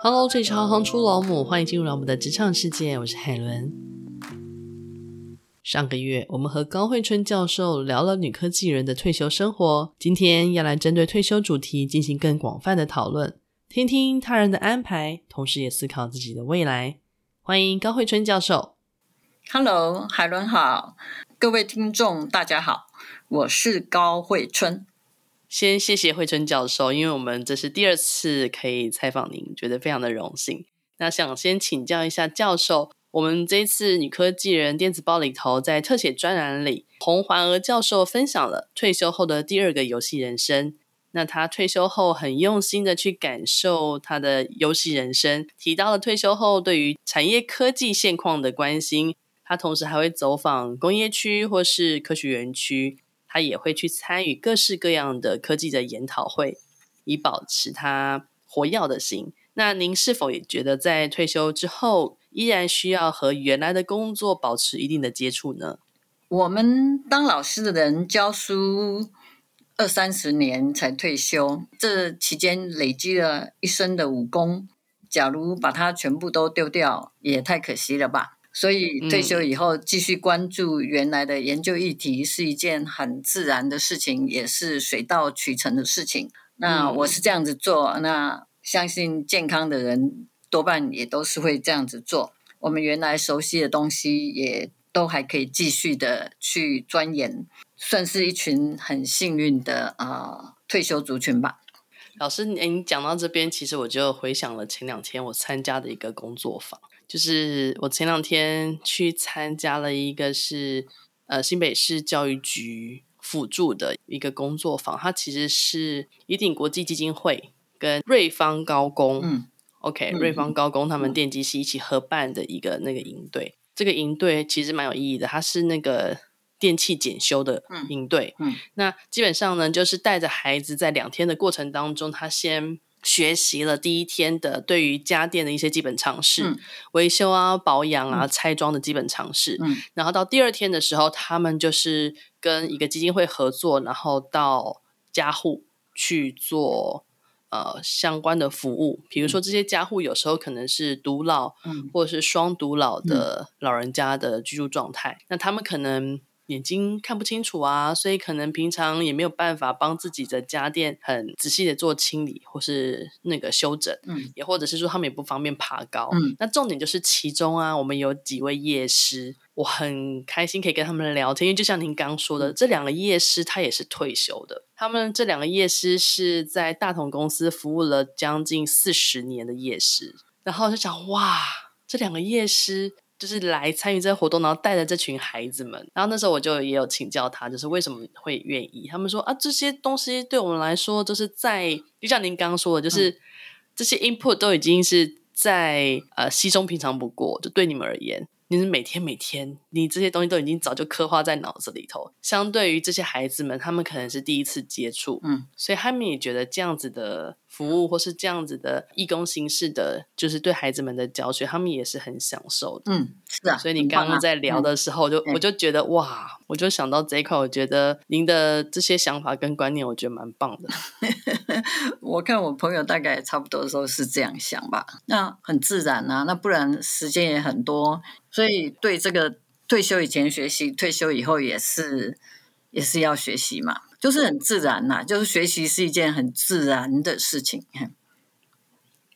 Hello，这里是行行出老母，欢迎进入老母的职场世界，我是海伦。上个月，我们和高慧春教授聊了女科技人的退休生活，今天要来针对退休主题进行更广泛的讨论，听听他人的安排，同时也思考自己的未来。欢迎高慧春教授。Hello，海伦好，各位听众大家好，我是高慧春。先谢谢慧春教授，因为我们这是第二次可以采访您，觉得非常的荣幸。那想先请教一下教授，我们这次女科技人电子报里头，在特写专栏里，洪环儿教授分享了退休后的第二个游戏人生。那他退休后很用心的去感受他的游戏人生，提到了退休后对于产业科技现况的关心。他同时还会走访工业区或是科学园区。他也会去参与各式各样的科技的研讨会，以保持他活跃的心。那您是否也觉得在退休之后，依然需要和原来的工作保持一定的接触呢？我们当老师的人教书二三十年才退休，这期间累积了一身的武功，假如把它全部都丢掉，也太可惜了吧。所以退休以后继续关注原来的研究议题是一件很自然的事情，也是水到渠成的事情。那我是这样子做，那相信健康的人多半也都是会这样子做。我们原来熟悉的东西也都还可以继续的去钻研，算是一群很幸运的呃退休族群吧。老师，您讲到这边，其实我就回想了前两天我参加的一个工作坊。就是我前两天去参加了一个是呃新北市教育局辅助的一个工作坊，它其实是怡鼎国际基金会跟瑞芳高工，嗯，OK，嗯，瑞芳高工他们电机系一起合办的一个那个营队。这个营队其实蛮有意义的，它是那个电器检修的营队。嗯，那基本上呢，就是带着孩子在两天的过程当中，他先。学习了第一天的对于家电的一些基本常识，嗯、维修啊、保养啊、嗯、拆装的基本常识。嗯，然后到第二天的时候，他们就是跟一个基金会合作，然后到家户去做呃相关的服务。比如说，这些家户有时候可能是独老，嗯、或者是双独老的老人家的居住状态，嗯、那他们可能。眼睛看不清楚啊，所以可能平常也没有办法帮自己的家电很仔细的做清理或是那个修整，嗯，也或者是说他们也不方便爬高，嗯，那重点就是其中啊，我们有几位夜师，我很开心可以跟他们聊天，因为就像您刚说的，这两个夜师他也是退休的，他们这两个夜师是在大同公司服务了将近四十年的夜师，然后就想哇，这两个夜师。就是来参与这个活动，然后带着这群孩子们。然后那时候我就也有请教他，就是为什么会愿意？他们说啊，这些东西对我们来说，就是在就像您刚刚说的，就是、嗯、这些 input 都已经是在呃稀松平常不过，就对你们而言。你是每天每天，你这些东西都已经早就刻画在脑子里头。相对于这些孩子们，他们可能是第一次接触，嗯，所以他们也觉得这样子的服务或是这样子的义工形式的，就是对孩子们的教学，他们也是很享受的。嗯，是啊。所以你刚刚在聊的时候，就我就觉得哇，我就想到这一块，我觉得您的这些想法跟观念，我觉得蛮棒的。我看我朋友大概差不多的时候是这样想吧，那很自然啊，那不然时间也很多。所以，对这个退休以前学习，退休以后也是也是要学习嘛，就是很自然呐、啊，就是学习是一件很自然的事情，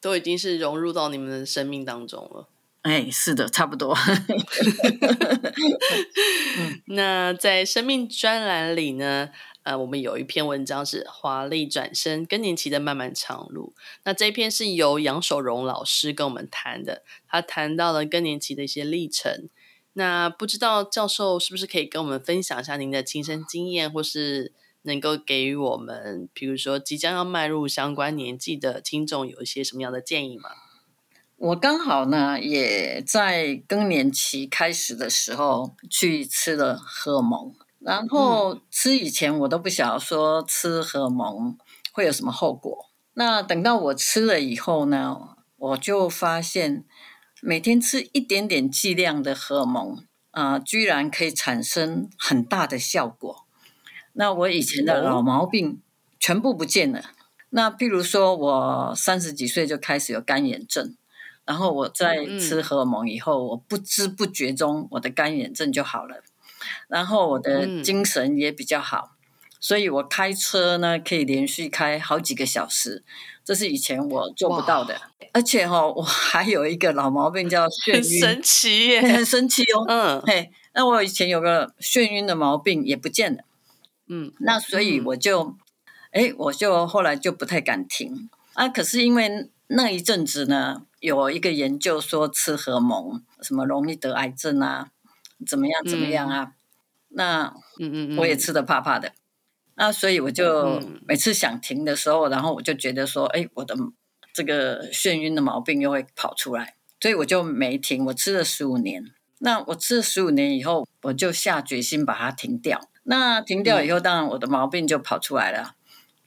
都已经是融入到你们的生命当中了。哎，是的，差不多。那在生命专栏里呢，呃，我们有一篇文章是《华丽转身：更年期的漫漫长路》。那这一篇是由杨守荣老师跟我们谈的，他谈到了更年期的一些历程。那不知道教授是不是可以跟我们分享一下您的亲身经验，或是能够给予我们，比如说即将要迈入相关年纪的听众，有一些什么样的建议吗？我刚好呢，也在更年期开始的时候去吃了荷尔蒙。然后吃以前我都不晓得说吃荷尔蒙会有什么后果。那等到我吃了以后呢，我就发现每天吃一点点剂量的荷尔蒙啊、呃，居然可以产生很大的效果。那我以前的老毛病全部不见了。那譬如说，我三十几岁就开始有干眼症，然后我在吃荷尔蒙以后，嗯、我不知不觉中我的干眼症就好了，然后我的精神也比较好，嗯、所以我开车呢可以连续开好几个小时，这是以前我做不到的。而且哈、哦，我还有一个老毛病叫眩晕，很 神奇耶，很神奇哦。嗯，嘿，那我以前有个眩晕的毛病也不见了。嗯，那所以我就。嗯哎，我就后来就不太敢停啊。可是因为那一阵子呢，有一个研究说吃荷蒙什么容易得癌症啊，怎么样怎么样啊？嗯、那嗯嗯嗯，我也吃的怕怕的。那所以我就每次想停的时候，然后我就觉得说，哎，我的这个眩晕的毛病又会跑出来，所以我就没停。我吃了十五年，那我吃了十五年以后，我就下决心把它停掉。那停掉以后，当然我的毛病就跑出来了。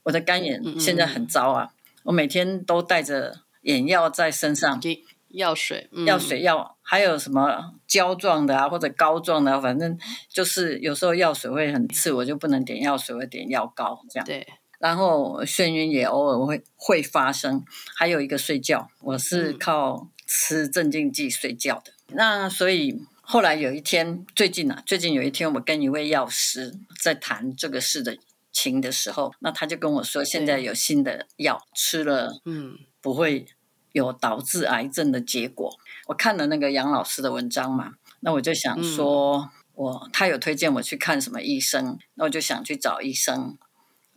我的干眼现在很糟啊！我每天都带着眼药在身上，药水、嗯、药水、药，还有什么胶状的啊，或者膏状的，反正就是有时候药水会很刺，我就不能点药水，我点药膏这样。对，然后眩晕也偶尔会会发生，还有一个睡觉，我是靠吃镇静剂睡觉的。嗯、那所以后来有一天，最近啊，最近有一天，我跟一位药师在谈这个事的。情的时候，那他就跟我说，现在有新的药吃了，嗯，不会有导致癌症的结果。我看了那个杨老师的文章嘛，那我就想说，我他有推荐我去看什么医生，那我就想去找医生。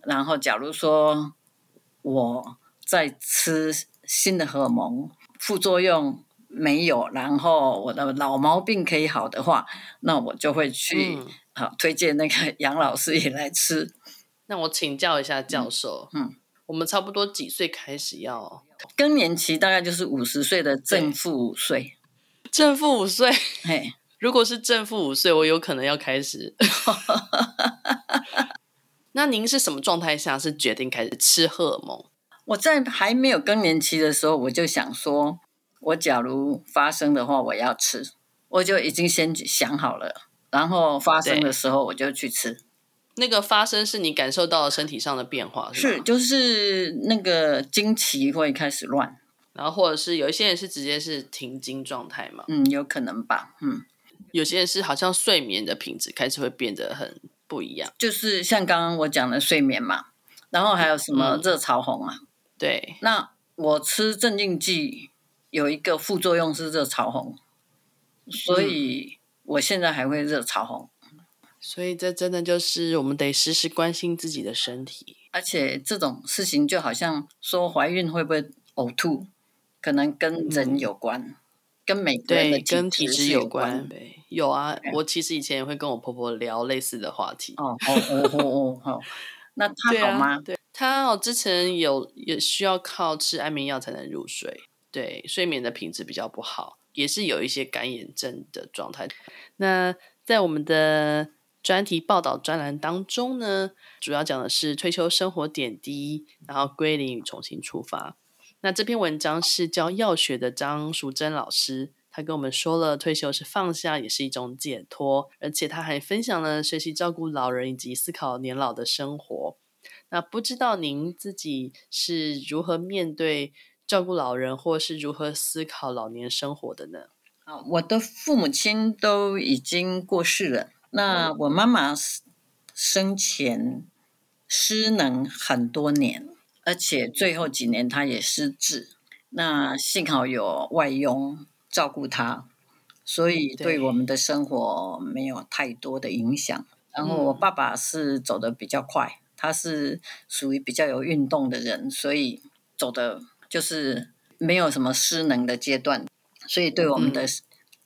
然后，假如说我在吃新的荷尔蒙，副作用没有，然后我的老毛病可以好的话，那我就会去、嗯、好推荐那个杨老师也来吃。那我请教一下教授，嗯，嗯，我们差不多几岁开始要更年期？大概就是五十岁的正负五岁，正负五岁。嘿，如果是正负五岁，我有可能要开始。那您是什么状态下是决定开始吃荷尔蒙？我在还没有更年期的时候，我就想说，我假如发生的话，我要吃，我就已经先想好了，然后发生的时候我就去吃。那个发生是你感受到了身体上的变化，是，是就是那个经期会开始乱，然后或者是有一些人是直接是停经状态嘛，嗯，有可能吧，嗯，有些人是好像睡眠的品质开始会变得很不一样，就是像刚刚我讲的睡眠嘛，然后还有什么热潮红啊，嗯、对，那我吃镇静剂有一个副作用是热潮红，所以我现在还会热潮红。所以这真的就是我们得时时关心自己的身体，而且这种事情就好像说怀孕会不会呕吐，可能跟人有关，嗯、跟每个人的体跟体质有关。对，有啊，我其实以前也会跟我婆婆聊类似的话题。哦哦哦哦哦，哦，那她好吗？对，他哦，之前有也需要靠吃安眠药才能入睡，对，睡眠的品质比较不好，也是有一些干眼症的状态。那在我们的。专题报道专栏当中呢，主要讲的是退休生活点滴，然后归零与重新出发。那这篇文章是教药学的张淑珍老师，他跟我们说了，退休是放下，也是一种解脱，而且他还分享了学习照顾老人以及思考年老的生活。那不知道您自己是如何面对照顾老人，或是如何思考老年生活的呢？啊，我的父母亲都已经过世了。那我妈妈生前失能很多年，而且最后几年她也失智。那幸好有外佣照顾她，所以对我们的生活没有太多的影响。然后我爸爸是走得比较快，他是属于比较有运动的人，所以走的就是没有什么失能的阶段，所以对我们的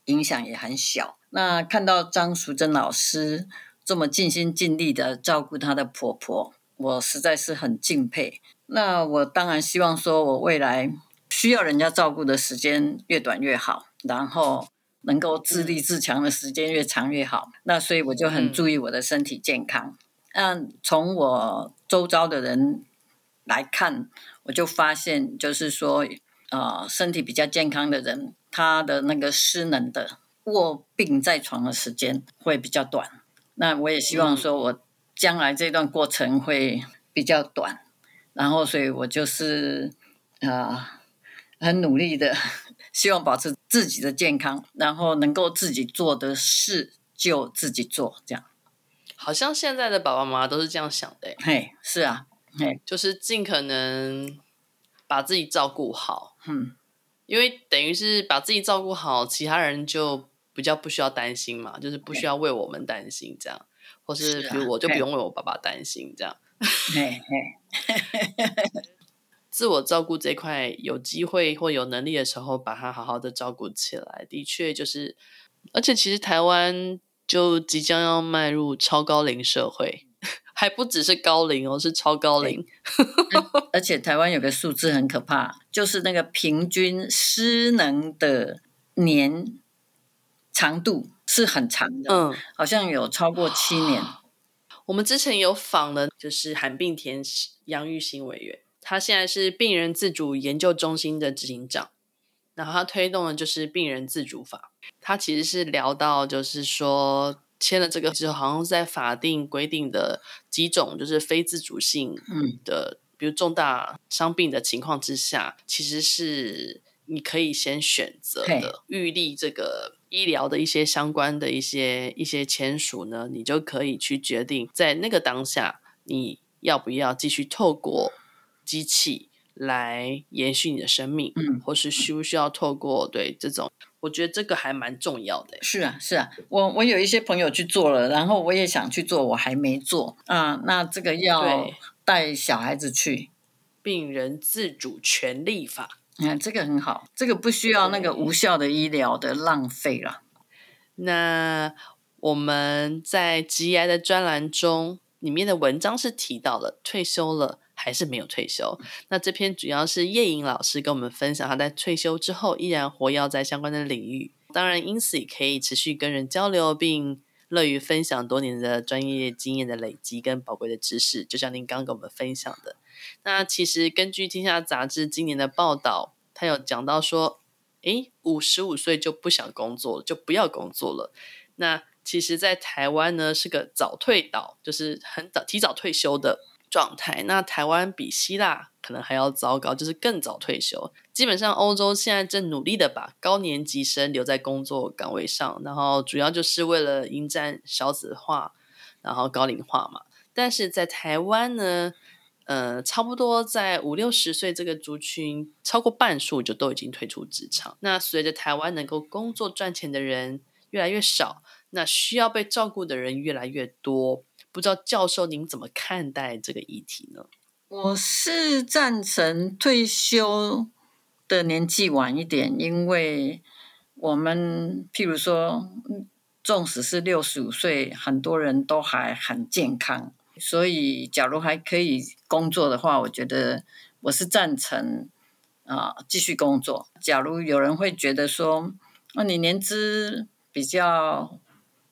影响也很小。那看到张淑珍老师这么尽心尽力的照顾她的婆婆，我实在是很敬佩。那我当然希望说，我未来需要人家照顾的时间越短越好，然后能够自立自强的时间越长越好。那所以我就很注意我的身体健康。那从我周遭的人来看，我就发现，就是说，呃，身体比较健康的人，他的那个失能的。卧病在床的时间会比较短，那我也希望说，我将来这段过程会比较短，然后所以我就是啊、呃、很努力的，希望保持自己的健康，然后能够自己做的事就自己做，这样。好像现在的爸爸妈妈都是这样想的，嘿，是啊，嘿，就是尽可能把自己照顾好，嗯，因为等于是把自己照顾好，其他人就比较不需要担心嘛，就是不需要为我们担心这样，或是比如我就不用为我爸爸担心这样，嘿嘿，自我照顾这块有机会或有能力的时候，把它好好的照顾起来，的确就是，而且其实台湾。就即将要迈入超高龄社会，还不只是高龄哦，是超高龄。而且台湾有个数字很可怕，就是那个平均失能的年长度是很长的，嗯，好像有超过七年。我们之前有访了，就是韩并田杨玉兴委员，他现在是病人自主研究中心的执行长。然后他推动的就是病人自主法，他其实是聊到，就是说签了这个之后，好像在法定规定的几种就是非自主性的，嗯、比如重大伤病的情况之下，其实是你可以先选择的，预立这个医疗的一些相关的一些一些签署呢，你就可以去决定在那个当下你要不要继续透过机器。来延续你的生命，嗯，或是需不需要透过对这种，我觉得这个还蛮重要的。是啊，是啊，我我有一些朋友去做了，然后我也想去做，我还没做啊。那这个要带小孩子去，病人自主权利法，你看这个很好，这个不需要那个无效的医疗的浪费了。那我们在 G I 的专栏中，里面的文章是提到了退休了。还是没有退休。那这篇主要是叶颖老师跟我们分享他在退休之后依然活跃在相关的领域，当然因此也可以持续跟人交流，并乐于分享多年的专业经验的累积跟宝贵的知识。就像您刚刚跟我们分享的，那其实根据《天下杂志》今年的报道，他有讲到说，诶，五十五岁就不想工作了，就不要工作了。那其实，在台湾呢是个早退岛，就是很早提早退休的。状态，那台湾比希腊可能还要糟糕，就是更早退休。基本上，欧洲现在正努力的把高年级生留在工作岗位上，然后主要就是为了迎战少子化，然后高龄化嘛。但是在台湾呢，呃，差不多在五六十岁这个族群，超过半数就都已经退出职场。那随着台湾能够工作赚钱的人越来越少，那需要被照顾的人越来越多。不知道教授您怎么看待这个议题呢？我是赞成退休的年纪晚一点，因为我们譬如说，纵使是六十五岁，很多人都还很健康，所以假如还可以工作的话，我觉得我是赞成啊继续工作。假如有人会觉得说，那你年资比较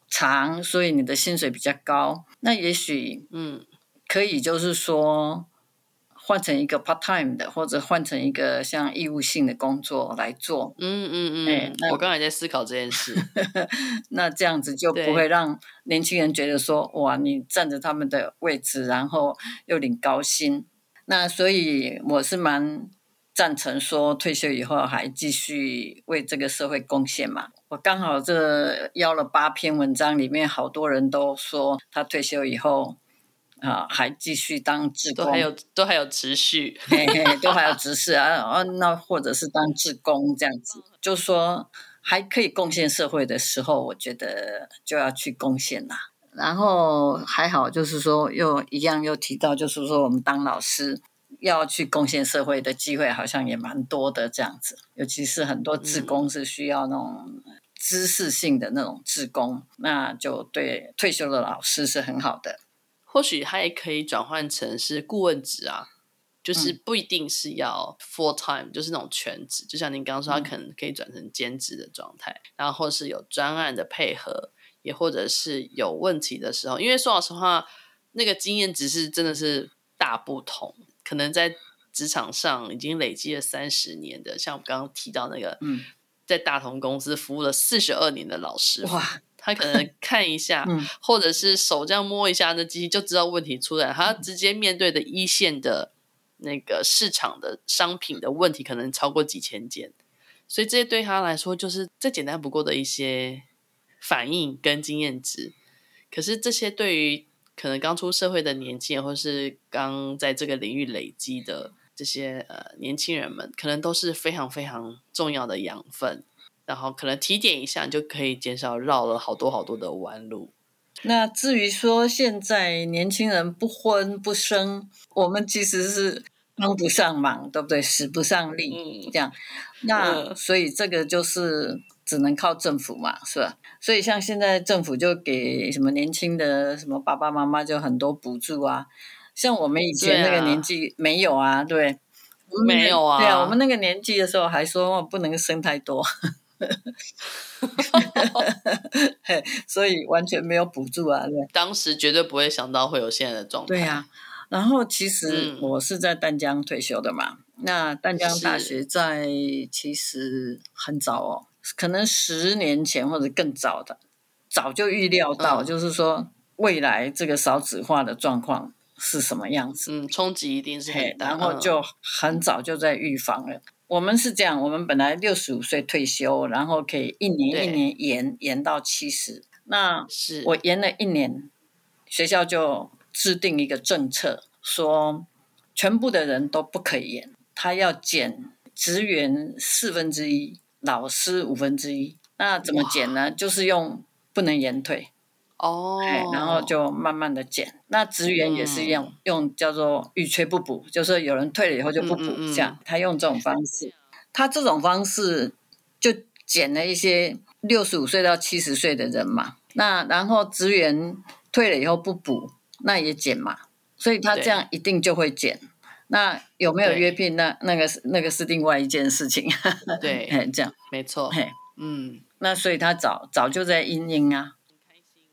长，所以你的薪水比较高。那也许，嗯，可以就是说，换成一个 part time 的，或者换成一个像义务性的工作来做。嗯嗯嗯。我刚才在思考这件事。那这样子就不会让年轻人觉得说，哇，你占着他们的位置，然后又领高薪。那所以我是蛮。赞成说退休以后还继续为这个社会贡献嘛？我刚好这邀了八篇文章，里面好多人都说他退休以后啊还继续当志工，都还有都还有持续，嘿嘿，都还有执事啊啊，那或者是当志工这样子，就是说还可以贡献社会的时候，我觉得就要去贡献啦。然后还好，就是说又一样又提到，就是说我们当老师。要去贡献社会的机会好像也蛮多的，这样子，尤其是很多志工是需要那种知识性的那种志工，嗯、那就对退休的老师是很好的。或许他也可以转换成是顾问职啊，就是不一定是要 full time，、嗯、就是那种全职。就像您刚刚说，他可能可以转成兼职的状态，嗯、然后或是有专案的配合，也或者是有问题的时候，因为说老实话，那个经验值是真的是大不同。可能在职场上已经累积了三十年的，像我刚刚提到那个，嗯，在大同公司服务了四十二年的老师，哇，他可能 看一下，嗯、或者是手这样摸一下那机器，就知道问题出来。他直接面对的一线的那个市场的商品的问题可能超过几千件，所以这些对他来说就是再简单不过的一些反应跟经验值。可是这些对于可能刚出社会的年轻人，或是刚在这个领域累积的这些呃年轻人们，可能都是非常非常重要的养分。然后可能提点一下，你就可以减少绕了好多好多的弯路。那至于说现在年轻人不婚不生，我们其实是帮不上忙，对不对？使不上力，这样。那所以这个就是只能靠政府嘛，是吧？所以像现在政府就给什么年轻的什么爸爸妈妈就很多补助啊。像我们以前那个年纪没有啊，对，没有啊，对啊，我们那个年纪的时候还说不能生太多。所以完全没有补助啊！对，当时绝对不会想到会有现在的状态。对呀、啊，然后其实我是在淡江退休的嘛。嗯、那淡江大学在其实很早哦，可能十年前或者更早的，早就预料到，就是说未来这个少子化的状况是什么样子。嗯，冲击一定是很大，然后就很早就在预防了。我们是这样，我们本来六十五岁退休，然后可以一年一年延延到七十。那是我延了一年，学校就制定一个政策，说全部的人都不可以延，他要减职员四分之一，老师五分之一。那怎么减呢？就是用不能延退。哦，然后就慢慢的减。那职员也是用、嗯、用叫做欲缺不补，就是有人退了以后就不补，嗯嗯嗯这样。他用这种方式，他这种方式就减了一些六十五岁到七十岁的人嘛。那然后职员退了以后不补，那也减嘛。所以他这样一定就会减。那有没有约聘？那那个是那个是另外一件事情。对，这样没错。嘿，嗯，那所以他早早就在阴影啊。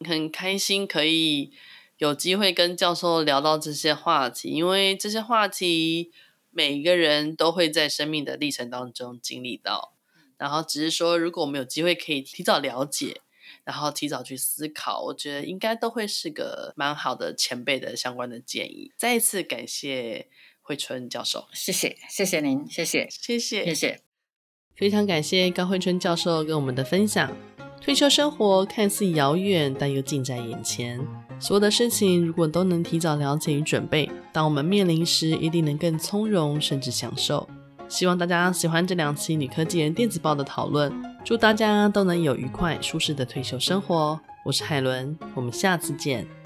很开心可以有机会跟教授聊到这些话题，因为这些话题每一个人都会在生命的历程当中经历到。然后只是说，如果我们有机会可以提早了解，然后提早去思考，我觉得应该都会是个蛮好的前辈的相关的建议。再一次感谢惠春教授，谢谢，谢谢您，谢谢，谢谢，谢谢，非常感谢高惠春教授跟我们的分享。退休生活看似遥远，但又近在眼前。所有的事情，如果都能提早了解与准备，当我们面临时，一定能更从容，甚至享受。希望大家喜欢这两期女科技人电子报的讨论。祝大家都能有愉快舒适的退休生活。我是海伦，我们下次见。